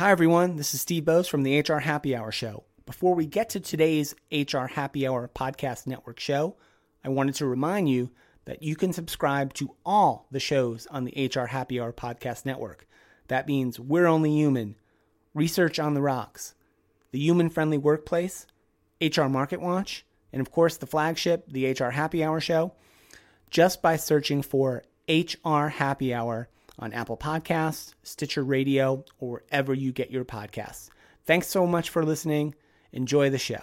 Hi, everyone. This is Steve Boese from the HR Happy Hour Show. Before we get to today's HR Happy Hour Podcast Network show, I wanted to remind you that you can subscribe to all the shows on the HR Happy Hour Podcast Network. That means We're Only Human, Research on the Rocks, The Human Friendly Workplace, HR Market Watch, and of course the flagship, the HR Happy Hour Show, just by searching for HR Happy Hour on Apple Podcasts, Stitcher Radio, or wherever you get your podcasts. Thanks so much for listening. Enjoy the show.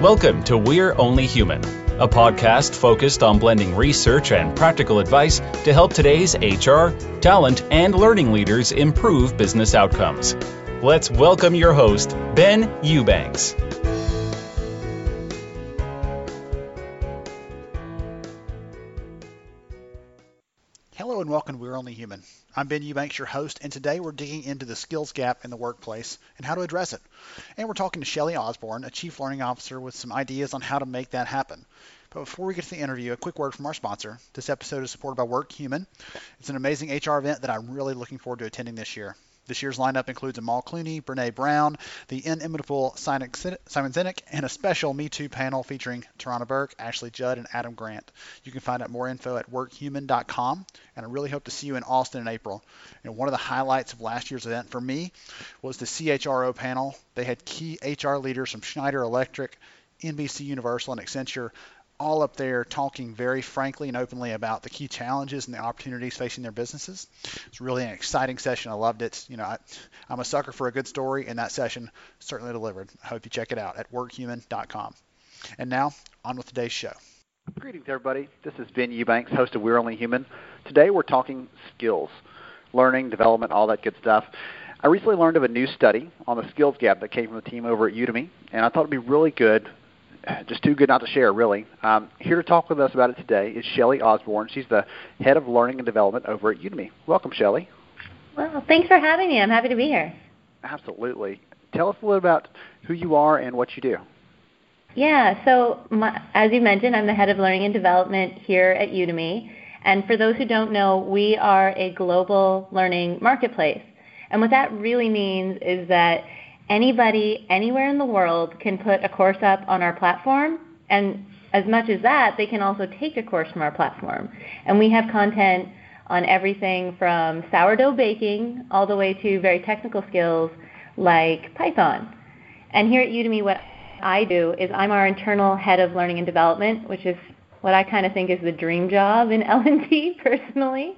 Welcome to We're Only Human, a podcast focused on blending research and practical advice to help today's HR, talent, and learning leaders improve business outcomes. Let's welcome your host, Ben Eubanks. And welcome to We're Only Human. I'm Ben Eubanks, your host, and today we're digging into the skills gap in the workplace and how to address it. And we're talking to Shelly Osborne, a Chief Learning Officer, with some ideas on how to make that happen. But before we get to the interview, a quick word from our sponsor. This episode is supported by WorkHuman. It's an amazing HR event that I'm really looking forward to attending this year. This year's lineup includes Amal Clooney, Brene Brown, the inimitable Simon Sinek, and a special Me Too panel featuring Tarana Burke, Ashley Judd, and Adam Grant. You can find out more info at workhuman.com, and I really hope to see you in Austin in April. And one of the highlights of last year's event for me was the CHRO panel. They had key HR leaders from Schneider Electric, NBC Universal, and Accenture all up there talking very frankly and openly about the key challenges and the opportunities facing their businesses. It's really an exciting session. I loved it. You know, I, am a sucker for a good story, and that session certainly delivered. I hope you check it out at workhuman.com. And now, on with today's show. Greetings, everybody. This is Ben Eubanks, host of We're Only Human. Today, we're talking skills, learning, development, all that good stuff. I recently learned of a new study on the skills gap that came from the team over at Udemy, and I thought it'd be really good just too good not to share, really. Um, here to talk with us about it today is Shelly Osborne. She's the head of learning and development over at Udemy. Welcome, Shelly. Well, thanks for having me. I'm happy to be here. Absolutely. Tell us a little about who you are and what you do. Yeah, so my, as you mentioned, I'm the head of learning and development here at Udemy. And for those who don't know, we are a global learning marketplace. And what that really means is that anybody anywhere in the world can put a course up on our platform and as much as that, they can also take a course from our platform. And we have content on everything from sourdough baking all the way to very technical skills like Python. And here at Udemy, what I do is I'm our internal head of learning and development, which is what I kind of think is the dream job in L&D personally.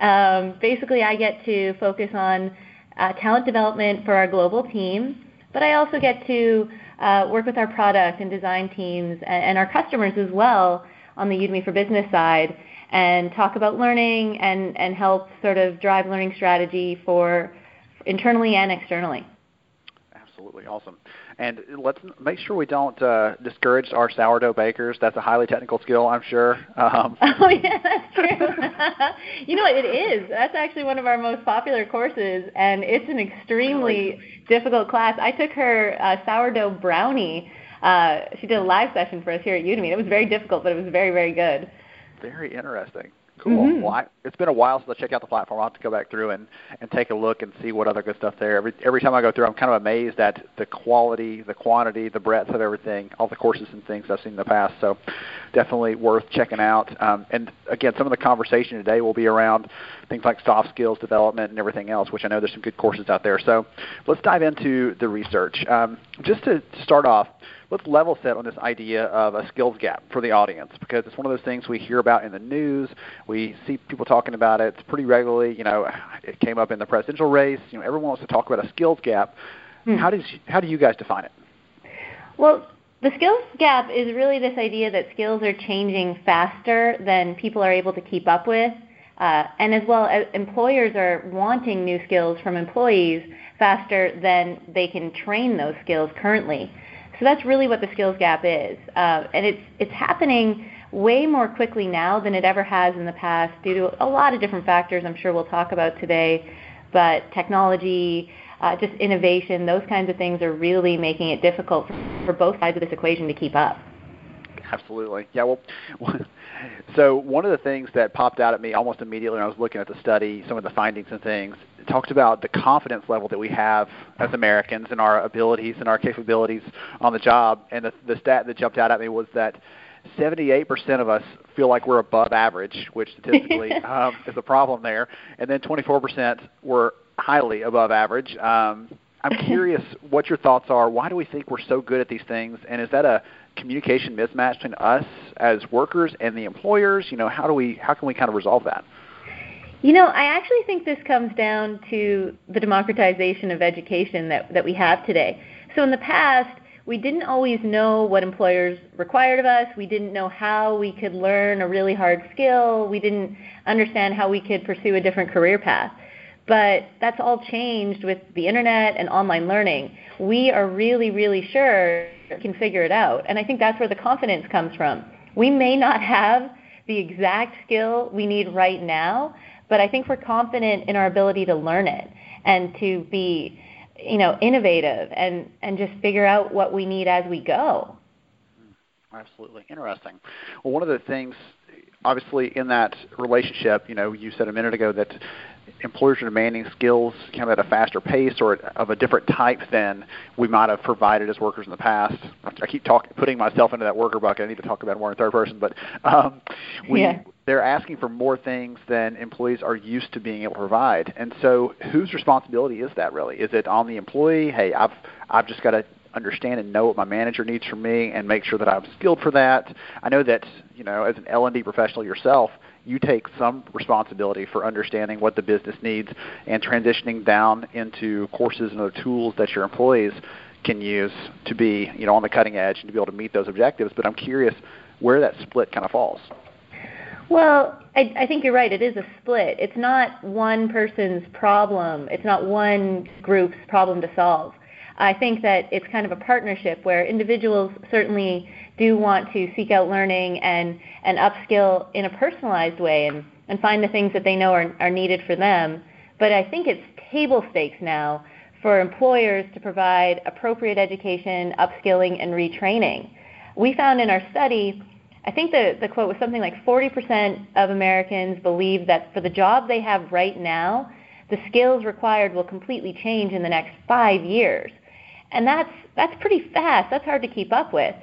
Um, basically, I get to focus on uh, talent development for our global team, but I also get to uh, work with our product and design teams and, and, our customers as well on the Udemy for Business side and talk about learning and, and help sort of drive learning strategy for internally and externally. Absolutely awesome. And let's make sure we don't uh, discourage our sourdough bakers. That's a highly technical skill, I'm sure. Um, oh yeah, that's true. you know what? It is. That's actually one of our most popular courses, and it's an extremely difficult class. I took her uh, sourdough brownie. Uh, she did a live session for us here at Udemy. It was very difficult, but it was very, very good. Very interesting. Cool. Mm-hmm. Well, I, it's been a while since I checked out the platform. I'll have to go back through and, and take a look and see what other good stuff there. Every every time I go through, I'm kind of amazed at the quality, the quantity, the breadth of everything, all the courses and things I've seen in the past. So, definitely worth checking out. Um, and again, some of the conversation today will be around things like soft skills development and everything else, which I know there's some good courses out there. So, let's dive into the research. Um, just to start off let's level set on this idea of a skills gap for the audience because it's one of those things we hear about in the news. We see people talking about it pretty regularly. You know, it came up in the presidential race. You know, everyone wants to talk about a skills gap. Hmm. How does how do you guys define it? Well, the skills gap is really this idea that skills are changing faster than people are able to keep up with. Uh, and as well as employers are wanting new skills from employees faster than they can train those skills currently. So that's really what the skills gap is, uh, and it's it's happening way more quickly now than it ever has in the past due to a lot of different factors. I'm sure we'll talk about today, but technology, uh, just innovation, those kinds of things are really making it difficult for, for both sides of this equation to keep up. Absolutely. Yeah. Well, So one of the things that popped out at me almost immediately when I was looking at the study, some of the findings and things, it talked about the confidence level that we have as Americans and our abilities and our capabilities on the job. And the, the stat that jumped out at me was that 78% of us feel like we're above average, which statistically um, is a problem there. And then 24% were highly above average. Um, I'm curious what your thoughts are. Why do we think we're so good at these things? And is that a communication mismatch between us as workers and the employers? You know, how do we how can we kind of resolve that? You know, I actually think this comes down to the democratization of education that that we have today. So in the past, we didn't always know what employers required of us. We didn't know how we could learn a really hard skill. We didn't understand how we could pursue a different career path. But that's all changed with the internet and online learning. We are really, really sure we can figure it out. And I think that's where the confidence comes from. We may not have the exact skill we need right now, but I think we're confident in our ability to learn it and to be, you know, innovative and, and just figure out what we need as we go. Absolutely. Interesting. Well, one of the things obviously in that relationship, you know, you said a minute ago that employers are demanding skills kind of at a faster pace or of a different type than we might have provided as workers in the past. I keep talking, putting myself into that worker bucket. I need to talk about it more in third person, but um, we, yeah. they're asking for more things than employees are used to being able to provide. And so, whose responsibility is that really? Is it on the employee? Hey, I've I've just got to understand and know what my manager needs from me and make sure that I'm skilled for that. I know that, you know, as an L&D professional yourself, you take some responsibility for understanding what the business needs and transitioning down into courses and other tools that your employees can use to be, you know, on the cutting edge and to be able to meet those objectives. But I'm curious where that split kind of falls. Well, I, I think you're right. It is a split. It's not one person's problem. It's not one group's problem to solve. I think that it's kind of a partnership where individuals certainly do want to seek out learning and, and upskill in a personalized way and, and find the things that they know are, are needed for them. But I think it's table stakes now for employers to provide appropriate education, upskilling, and retraining. We found in our study, I think the, the quote was something like 40% of Americans believe that for the job they have right now, the skills required will completely change in the next five years. And that's, that's pretty fast. That's hard to keep up with.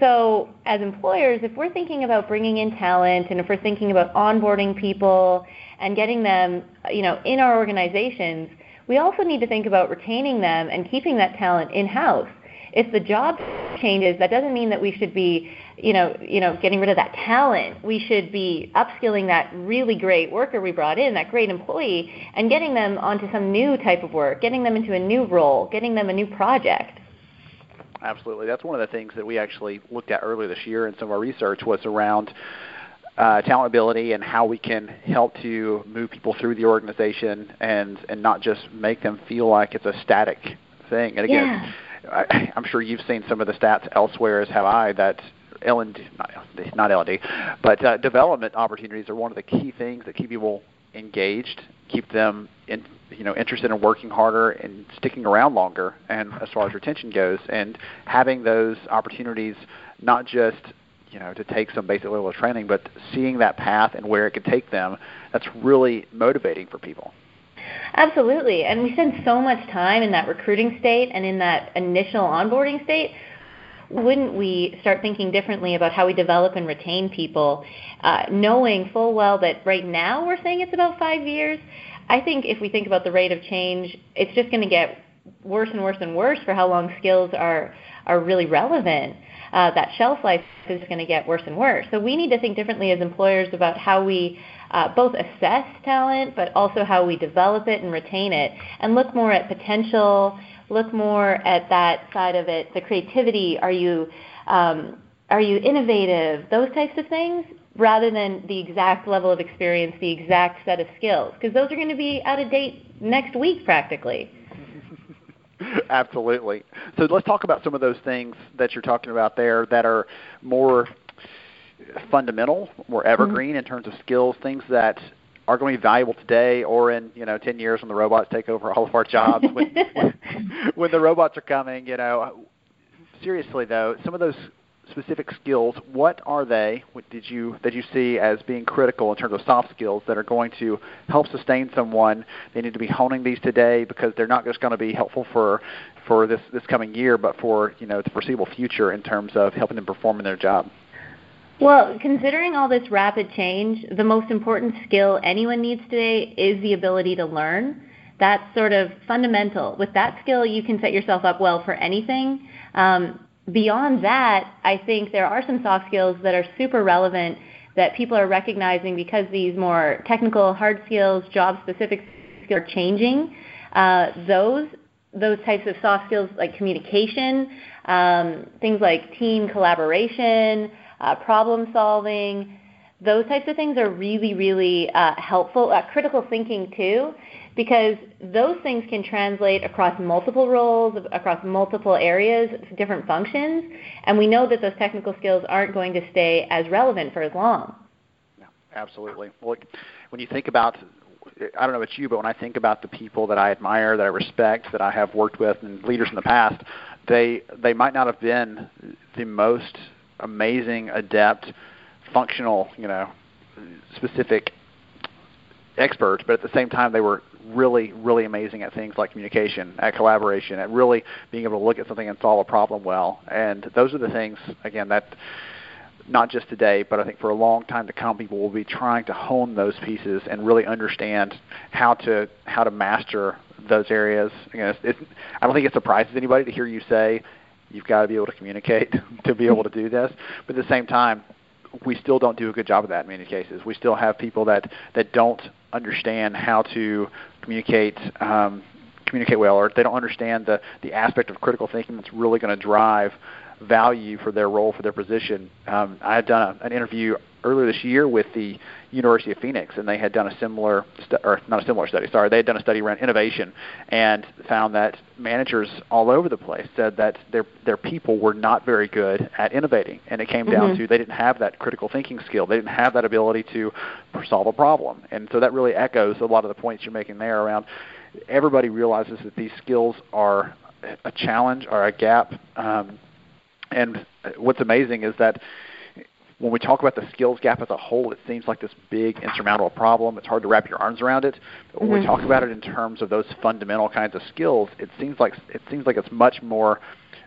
So as employers, if we're thinking about bringing in talent and if we're thinking about onboarding people and getting them, you know, in our organizations, we also need to think about retaining them and keeping that talent in-house. If the job changes, that doesn't mean that we should be, you know, you know, getting rid of that talent. We should be upskilling that really great worker we brought in, that great employee, and getting them onto some new type of work, getting them into a new role, getting them a new project. Absolutely. That's one of the things that we actually looked at earlier this year in some of our research was around uh, talent ability and how we can help to move people through the organization and and not just make them feel like it's a static thing. And again, yeah. I, I'm sure you've seen some of the stats elsewhere, as have I, that L and not, not but uh, development opportunities are one of the key things that keep people engaged, keep them in, you know interested in working harder and sticking around longer. And as far as retention goes, and having those opportunities, not just you know to take some basic level of training, but seeing that path and where it could take them, that's really motivating for people. Absolutely. And we spend so much time in that recruiting state and in that initial onboarding state wouldn't we start thinking differently about how we develop and retain people, uh, knowing full well that right now we're saying it's about five years? I think if we think about the rate of change, it's just going to get worse and worse and worse for how long skills are are really relevant. Uh, that shelf life is going to get worse and worse. So we need to think differently as employers about how we uh, both assess talent, but also how we develop it and retain it, and look more at potential look more at that side of it, the creativity. Are you um, are you innovative? Those types of things, rather than the exact level of experience, the exact set of skills, because those are going to be out of date next week practically. Absolutely. So let's talk about some of those things that you're talking about there that are more fundamental, more evergreen mm-hmm. in terms of skills, things that are going to be valuable today or in you know 10 years when the robots take over all of our jobs when, when, when the robots are coming you know seriously though some of those specific skills. What are they? What did you that you see as being critical in terms of soft skills that are going to help sustain someone? They need to be honing these today because they're not just going to be helpful for for this this coming year, but for you know the foreseeable future in terms of helping them perform in their job. Well, considering all this rapid change, the most important skill anyone needs today is the ability to learn. That's sort of fundamental. With that skill, you can set yourself up well for anything. Um, beyond that, I think there are some soft skills that are super relevant that people are recognizing because these more technical, hard skills, job-specific skills are changing. Uh, those those types of soft skills like communication, um, things like team collaboration, uh, problem solving, those types of things are really, really uh, helpful. Uh, critical thinking too, because those things can translate across multiple roles, across multiple areas, different functions, and we know that those technical skills aren't going to stay as relevant for as long. Yeah, absolutely. Well, when you think about I don't know about you, but when I think about the people that I admire, that I respect, that I have worked with, and leaders in the past, they they might not have been the most amazing, adept, functional, you know, specific experts, but at the same time they were really, really amazing at things like communication, at collaboration, at really being able to look at something and solve a problem well. And those are the things, again, that not just today, but I think for a long time to come, people will be trying to hone those pieces and really understand how to how to master those areas. It's, it's, I don't think it surprises anybody to hear you say you've got to be able to communicate to be able to do this. But at the same time, we still don't do a good job of that in many cases. We still have people that that don't understand how to communicate um, communicate well, or they don't understand the the aspect of critical thinking that's really going to drive value for their role for their position. Um, I had done a, an interview earlier this year with the University of Phoenix, and they had done a similar, stu- or not a similar study. Sorry, they had done a study around innovation, and found that managers all over the place said that their their people were not very good at innovating, and it came mm-hmm. down to they didn't have that critical thinking skill. They didn't have that ability to solve a problem, and so that really echoes a lot of the points you're making there around. Everybody realizes that these skills are a challenge or a gap. Um, and what's amazing is that when we talk about the skills gap as a whole, it seems like this big insurmountable problem. It's hard to wrap your arms around it. But when mm-hmm. we talk about it in terms of those fundamental kinds of skills, it seems like it seems like it's much more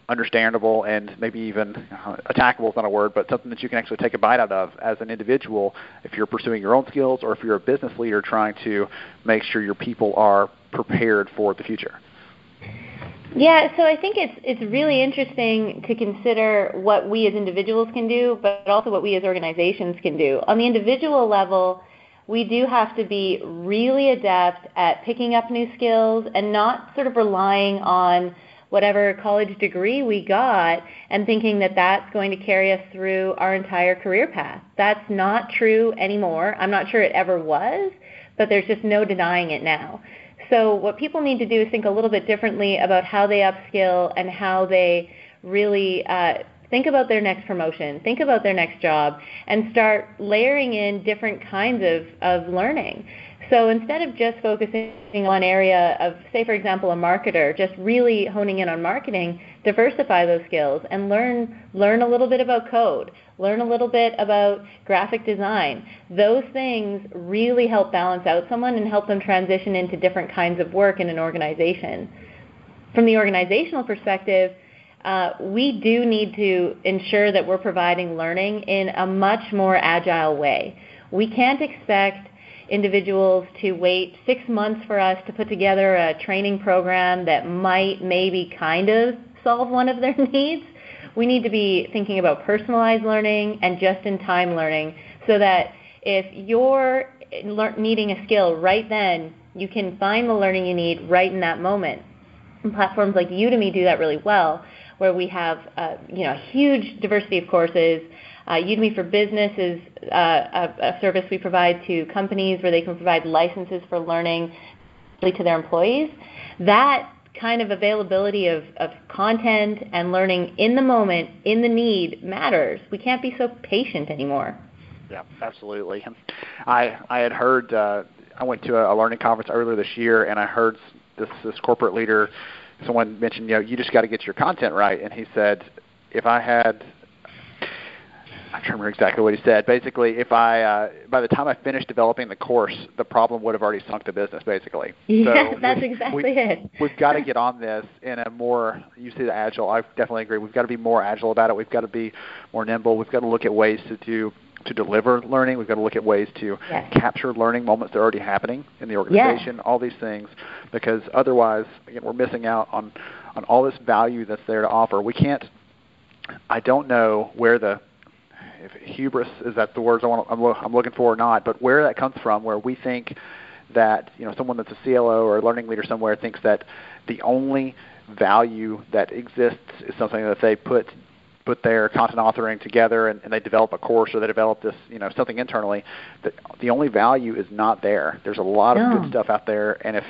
understandable and maybe even uh, attackable is not a word, but something that you can actually take a bite out of as an individual if you're pursuing your own skills or if you're a business leader trying to make sure your people are prepared for the future. Yeah, so I think it's it's really interesting to consider what we as individuals can do, but also what we as organizations can do. On the individual level, we do have to be really adept at picking up new skills and not sort of relying on whatever college degree we got and thinking that that's going to carry us through our entire career path. That's not true anymore. I'm not sure it ever was, but there's just no denying it now. So what people need to do is think a little bit differently about how they upskill and how they really uh, think about their next promotion, think about their next job, and start layering in different kinds of, of learning. So instead of just focusing on area of, say for example, a marketer, just really honing in on marketing, diversify those skills and learn learn a little bit about code, learn a little bit about graphic design. Those things really help balance out someone and help them transition into different kinds of work in an organization. From the organizational perspective, uh, we do need to ensure that we're providing learning in a much more agile way. We can't expect individuals to wait six months for us to put together a training program that might maybe kind of solve one of their needs. We need to be thinking about personalized learning and just-in-time learning so that if you're needing a skill right then, you can find the learning you need right in that moment. And platforms like Udemy do that really well, where we have uh, you know a huge diversity of courses. Uh, Udemy for Business is uh, a, a service we provide to companies where they can provide licenses for learning to their employees. That kind of availability of, of content and learning in the moment, in the need, matters. We can't be so patient anymore. Yeah, absolutely. I I had heard uh, I went to a, a learning conference earlier this year, and I heard this this corporate leader. Someone mentioned, you know, you just got to get your content right, and he said, if I had I can't remember exactly what he said. Basically, if I uh, by the time I finished developing the course, the problem would have already sunk the business. Basically, yeah, so that's we, exactly we, it. We've got to get on this in a more you see the agile. I definitely agree. We've got to be more agile about it. We've got to be more nimble. We've got to look at ways to do to deliver learning. We've got to look at ways to yes. capture learning moments that are already happening in the organization. Yes. All these things, because otherwise, again, we're missing out on on all this value that's there to offer. We can't. I don't know where the if hubris is that the words I want, I'm, I'm looking for or not, but where that comes from, where we think that you know someone that's a CLO or a learning leader somewhere thinks that the only value that exists is something that they put put their content authoring together and, and they develop a course or they develop this you know something internally that the only value is not there there's a lot no. of good stuff out there and if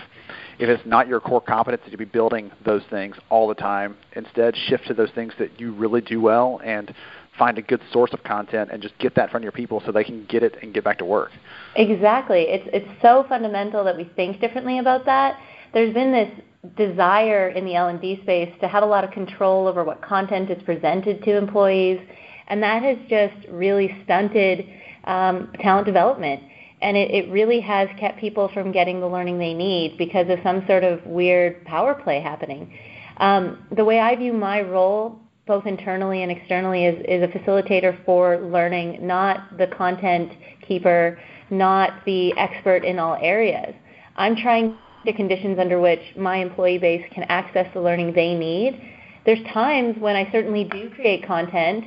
if it's not your core competency to be building those things all the time instead shift to those things that you really do well and find a good source of content and just get that from your people so they can get it and get back to work. Exactly. It's it's so fundamental that we think differently about that. There's been this desire in the L&D space to have a lot of control over what content is presented to employees, and that has just really stunted um, talent development. And it, it really has kept people from getting the learning they need because of some sort of weird power play happening. Um, the way I view my role both internally and externally is, is a facilitator for learning, not the content keeper, not the expert in all areas. I'm trying to the conditions under which my employee base can access the learning they need. There's times when I certainly do create content,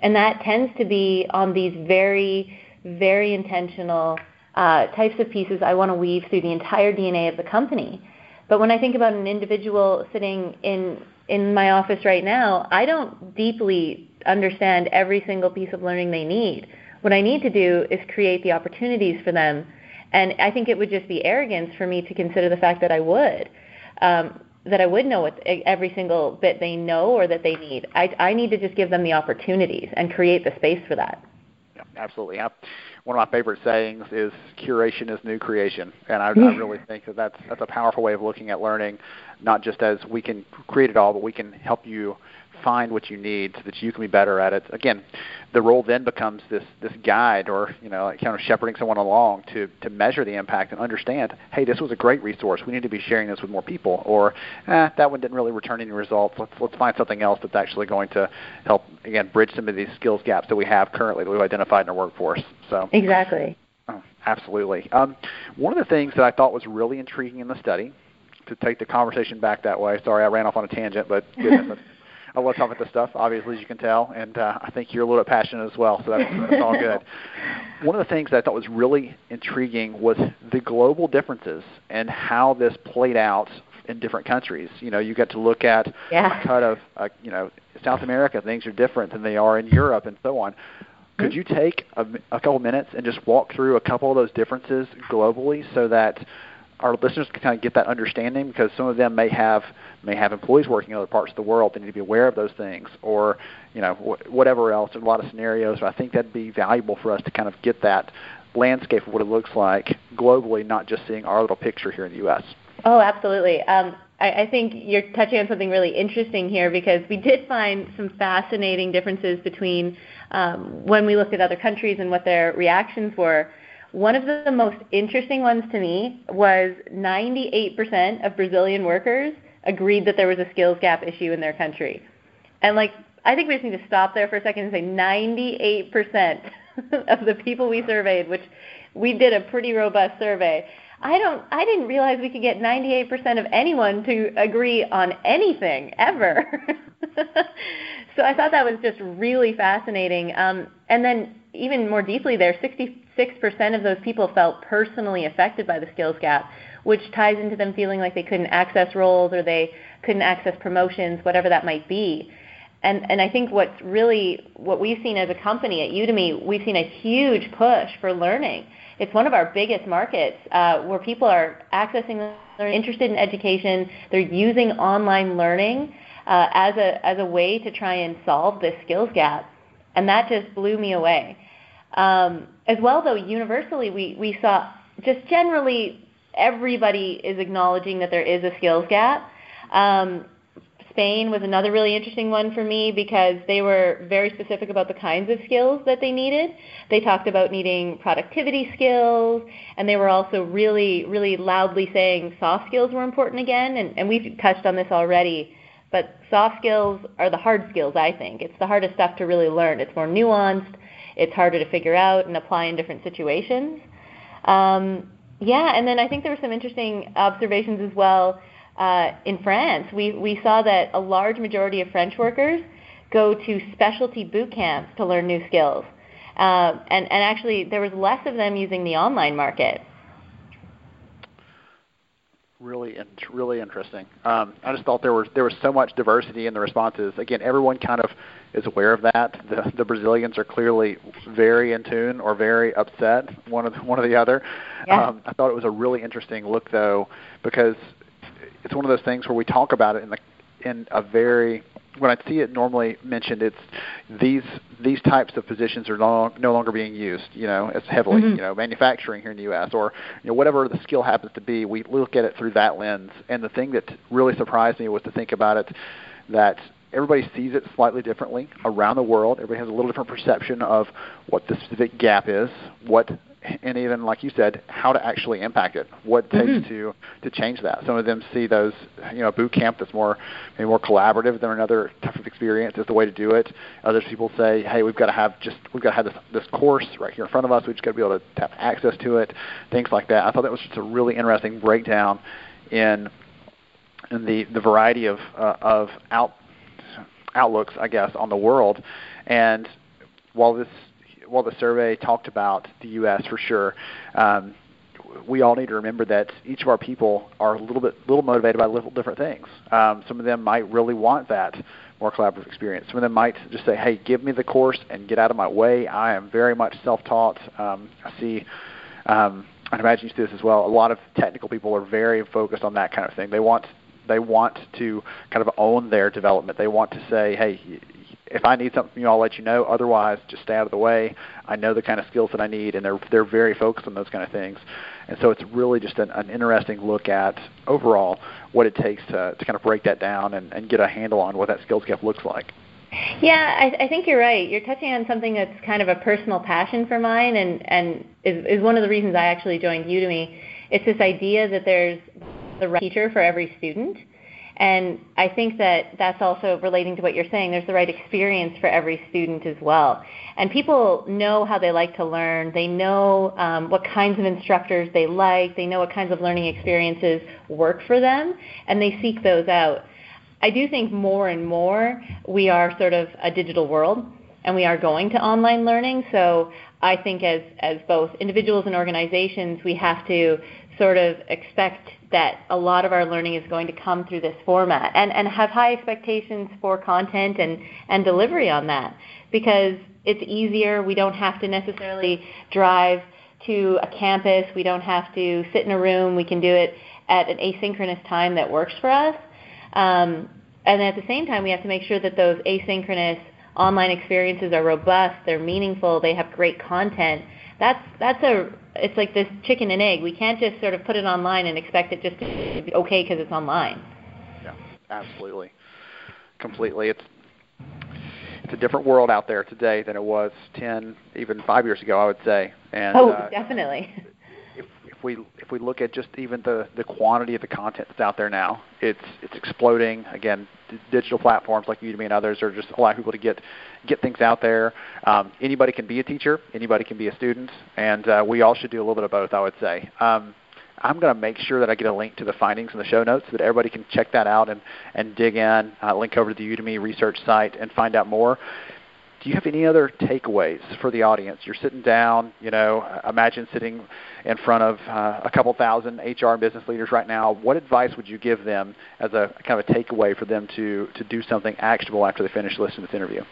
and that tends to be on these very, very intentional uh, types of pieces I want to weave through the entire DNA of the company. But when I think about an individual sitting in in my office right now, I don't deeply understand every single piece of learning they need. What I need to do is create the opportunities for them. And I think it would just be arrogance for me to consider the fact that I would. Um, that I would know what every single bit they know or that they need. I, I need to just give them the opportunities and create the space for that. Yeah, absolutely. I, one of my favorite sayings is "Curation is new creation," and I, I really think that that's that's a powerful way of looking at learning, not just as we can create it all, but we can help you find what you need so that you can be better at it. Again, the role then becomes this this guide or you know kind of shepherding someone along to to measure the impact and understand, hey, this was a great resource. We need to be sharing this with more people. Or eh, that one didn't really return any results. Let's let's find something else that's actually going to help again bridge some of these skills gaps that we have currently that we've identified in our workforce. So exactly. Oh, absolutely. Um, one of the things that I thought was really intriguing in the study, to take the conversation back that way. Sorry, I ran off on a tangent, but goodness, I love talking about this stuff, obviously, as you can tell, and uh, I think you're a little bit passionate as well, so that's, that's all good. One of the things that I thought was really intriguing was the global differences and how this played out in different countries. You know, you get to look at yeah. a cut of, uh, you know, South America, things are different than they are in Europe and so on. Could you take a, a couple minutes and just walk through a couple of those differences globally so that our listeners can kind of get that understanding because some of them may have may have employees working in other parts of the world. They need to be aware of those things, or you know wh- whatever else. There's a lot of scenarios. I think that'd be valuable for us to kind of get that landscape of what it looks like globally, not just seeing our little picture here in the U.S. Oh, absolutely. Um, I, I think you're touching on something really interesting here because we did find some fascinating differences between um, when we looked at other countries and what their reactions were. One of the most interesting ones to me was 98% of Brazilian workers agreed that there was a skills gap issue in their country. And like I think we just need to stop there for a second and say 98% of the people we surveyed, which we did a pretty robust survey. I don't I didn't realize we could get 98% of anyone to agree on anything ever. so I thought that was just really fascinating. Um, and then even more deeply there, 66% of those people felt personally affected by the skills gap, which ties into them feeling like they couldn't access roles or they couldn't access promotions, whatever that might be. And, and I think what's really what we've seen as a company at Udemy, we've seen a huge push for learning. It's one of our biggest markets uh, where people are accessing, they're interested in education, they're using online learning uh, as a as a way to try and solve this skills gap, and that just blew me away. Um, as well, though, universally, we, we saw just generally everybody is acknowledging that there is a skills gap. Um, Spain was another really interesting one for me because they were very specific about the kinds of skills that they needed. They talked about needing productivity skills, and they were also really, really loudly saying soft skills were important again. And, and we've touched on this already, but soft skills are the hard skills, I think. It's the hardest stuff to really learn. It's more nuanced, it's harder to figure out and apply in different situations. Um, yeah, and then I think there were some interesting observations as well uh, in France. We, we saw that a large majority of French workers go to specialty boot camps to learn new skills. Uh, and, and actually, there was less of them using the online market. Really, really interesting. Um, I just thought there was there was so much diversity in the responses. Again, everyone kind of is aware of that. The, the Brazilians are clearly very in tune or very upset, one of the, one or the other. Yeah. Um, I thought it was a really interesting look though, because it's one of those things where we talk about it in the in a very when I see it normally mentioned, it's these these types of positions are no, no longer being used, you know, as heavily, mm-hmm. you know, manufacturing here in the U.S. or you know whatever the skill happens to be. We look at it through that lens. And the thing that really surprised me was to think about it that everybody sees it slightly differently around the world. Everybody has a little different perception of what the specific gap is, what and even like you said, how to actually impact it. What takes mm-hmm. to to change that. Some of them see those, you know, boot camp that's more maybe more collaborative than another type of experience is the way to do it. Other people say, hey, we've got to have just we've got to have this this course right here in front of us. We've just got to be able to have access to it. Things like that. I thought that was just a really interesting breakdown in in the the variety of uh, of out outlooks, I guess, on the world. And while this while the survey talked about the U.S. for sure, um, we all need to remember that each of our people are a little bit little motivated by little different things. Um, some of them might really want that more collaborative experience. Some of them might just say, "Hey, give me the course and get out of my way. I am very much self-taught." Um, I see. Um, I imagine you see this as well. A lot of technical people are very focused on that kind of thing. They want they want to kind of own their development. They want to say, "Hey, if I need something from you, I'll let you know. Otherwise, just stay out of the way. I know the kind of skills that I need, and they're they're very focused on those kind of things. And so it's really just an, an interesting look at overall what it takes to, to kind of break that down and, and get a handle on what that skills gap looks like. Yeah, I, I think you're right. You're touching on something that's kind of a personal passion for mine, and and is, is one of the reasons I actually joined Udemy. It's this idea that there's the right teacher for every student and I think that that's also relating to what you're saying. There's the right experience for every student as well. And people know how they like to learn. They know um, what kinds of instructors they like. They know what kinds of learning experiences work for them, and they seek those out. I do think more and more we are sort of a digital world, and we are going to online learning. So I think as, as both individuals and organizations, we have to sort of expect that a lot of our learning is going to come through this format and, and have high expectations for content and, and delivery on that because it's easier. We don't have to necessarily drive to a campus. We don't have to sit in a room. We can do it at an asynchronous time that works for us. Um, and at the same time, we have to make sure that those asynchronous online experiences are robust, they're meaningful, they have great content. That's that's a it's like this chicken and egg. We can't just sort of put it online and expect it just to be okay because it's online. Yeah, absolutely, completely. It's it's a different world out there today than it was ten, even five years ago. I would say. And, oh, uh, definitely. We if we look at just even the the quantity of the content that's out there now, it's it's exploding. Again, digital platforms like Udemy and others are just allowing people to get get things out there. Um, anybody can be a teacher, anybody can be a student, and uh, we all should do a little bit of both. I would say. Um, I'm going to make sure that I get a link to the findings in the show notes so that everybody can check that out and, and dig in, uh, link over to the Udemy research site and find out more do you have any other takeaways for the audience? You're sitting down, you know, imagine sitting in front of uh, a couple thousand HR and business leaders right now. What advice would you give them as a kind of a takeaway for them to, to do something actionable after they finish listening to this interview?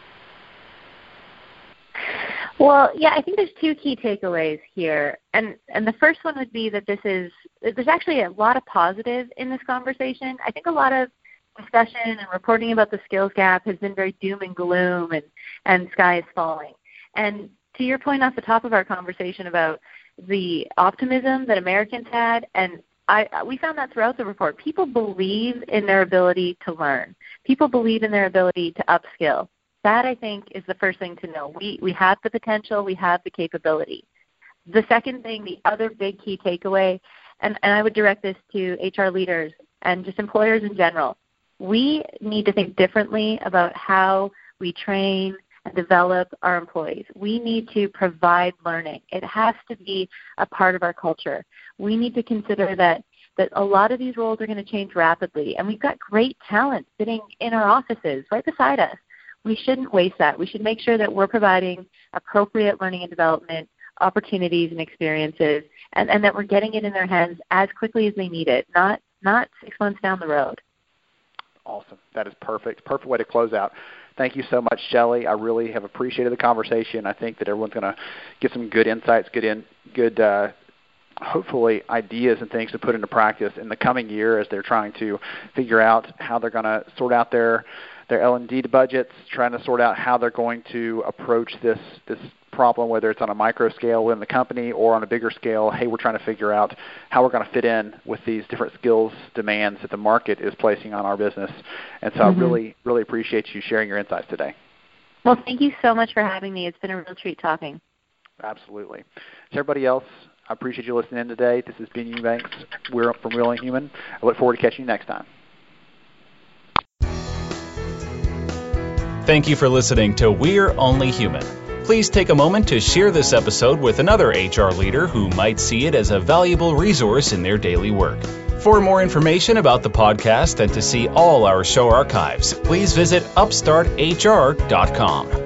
Well, yeah, I think there's two key takeaways here. And and the first one would be that this is there's actually a lot of positive in this conversation. I think a lot of discussion and reporting about the skills gap has been very doom and gloom and, and sky is falling. And to your point off the top of our conversation about the optimism that Americans had and I, we found that throughout the report. People believe in their ability to learn. People believe in their ability to upskill. That I think is the first thing to know. We we have the potential, we have the capability. The second thing, the other big key takeaway, and, and I would direct this to HR leaders and just employers in general. We need to think differently about how we train and develop our employees. We need to provide learning. It has to be a part of our culture. We need to consider that that a lot of these roles are going to change rapidly and we've got great talent sitting in our offices right beside us. We shouldn't waste that. We should make sure that we're providing appropriate learning and development opportunities and experiences and, and that we're getting it in their hands as quickly as they need it, not not six months down the road. Awesome. That is perfect. Perfect way to close out. Thank you so much, Shelley. I really have appreciated the conversation. I think that everyone's going to get some good insights, good in, good, uh, hopefully ideas and things to put into practice in the coming year as they're trying to figure out how they're going to sort out their their L&D budgets, trying to sort out how they're going to approach this this problem, whether it's on a micro scale within the company or on a bigger scale. Hey, we're trying to figure out how we're going to fit in with these different skills demands that the market is placing on our business. And so mm-hmm. I really, really appreciate you sharing your insights today. Well, thank you so much for having me. It's been a real treat talking. Absolutely. To everybody else, I appreciate you listening in today. This has been Eubanks. We're from Real Only Human. I look forward to catching you next time. Thank you for listening to We're Only Human. Please take a moment to share this episode with another HR leader who might see it as a valuable resource in their daily work. For more information about the podcast and to see all our show archives, please visit upstarthr.com.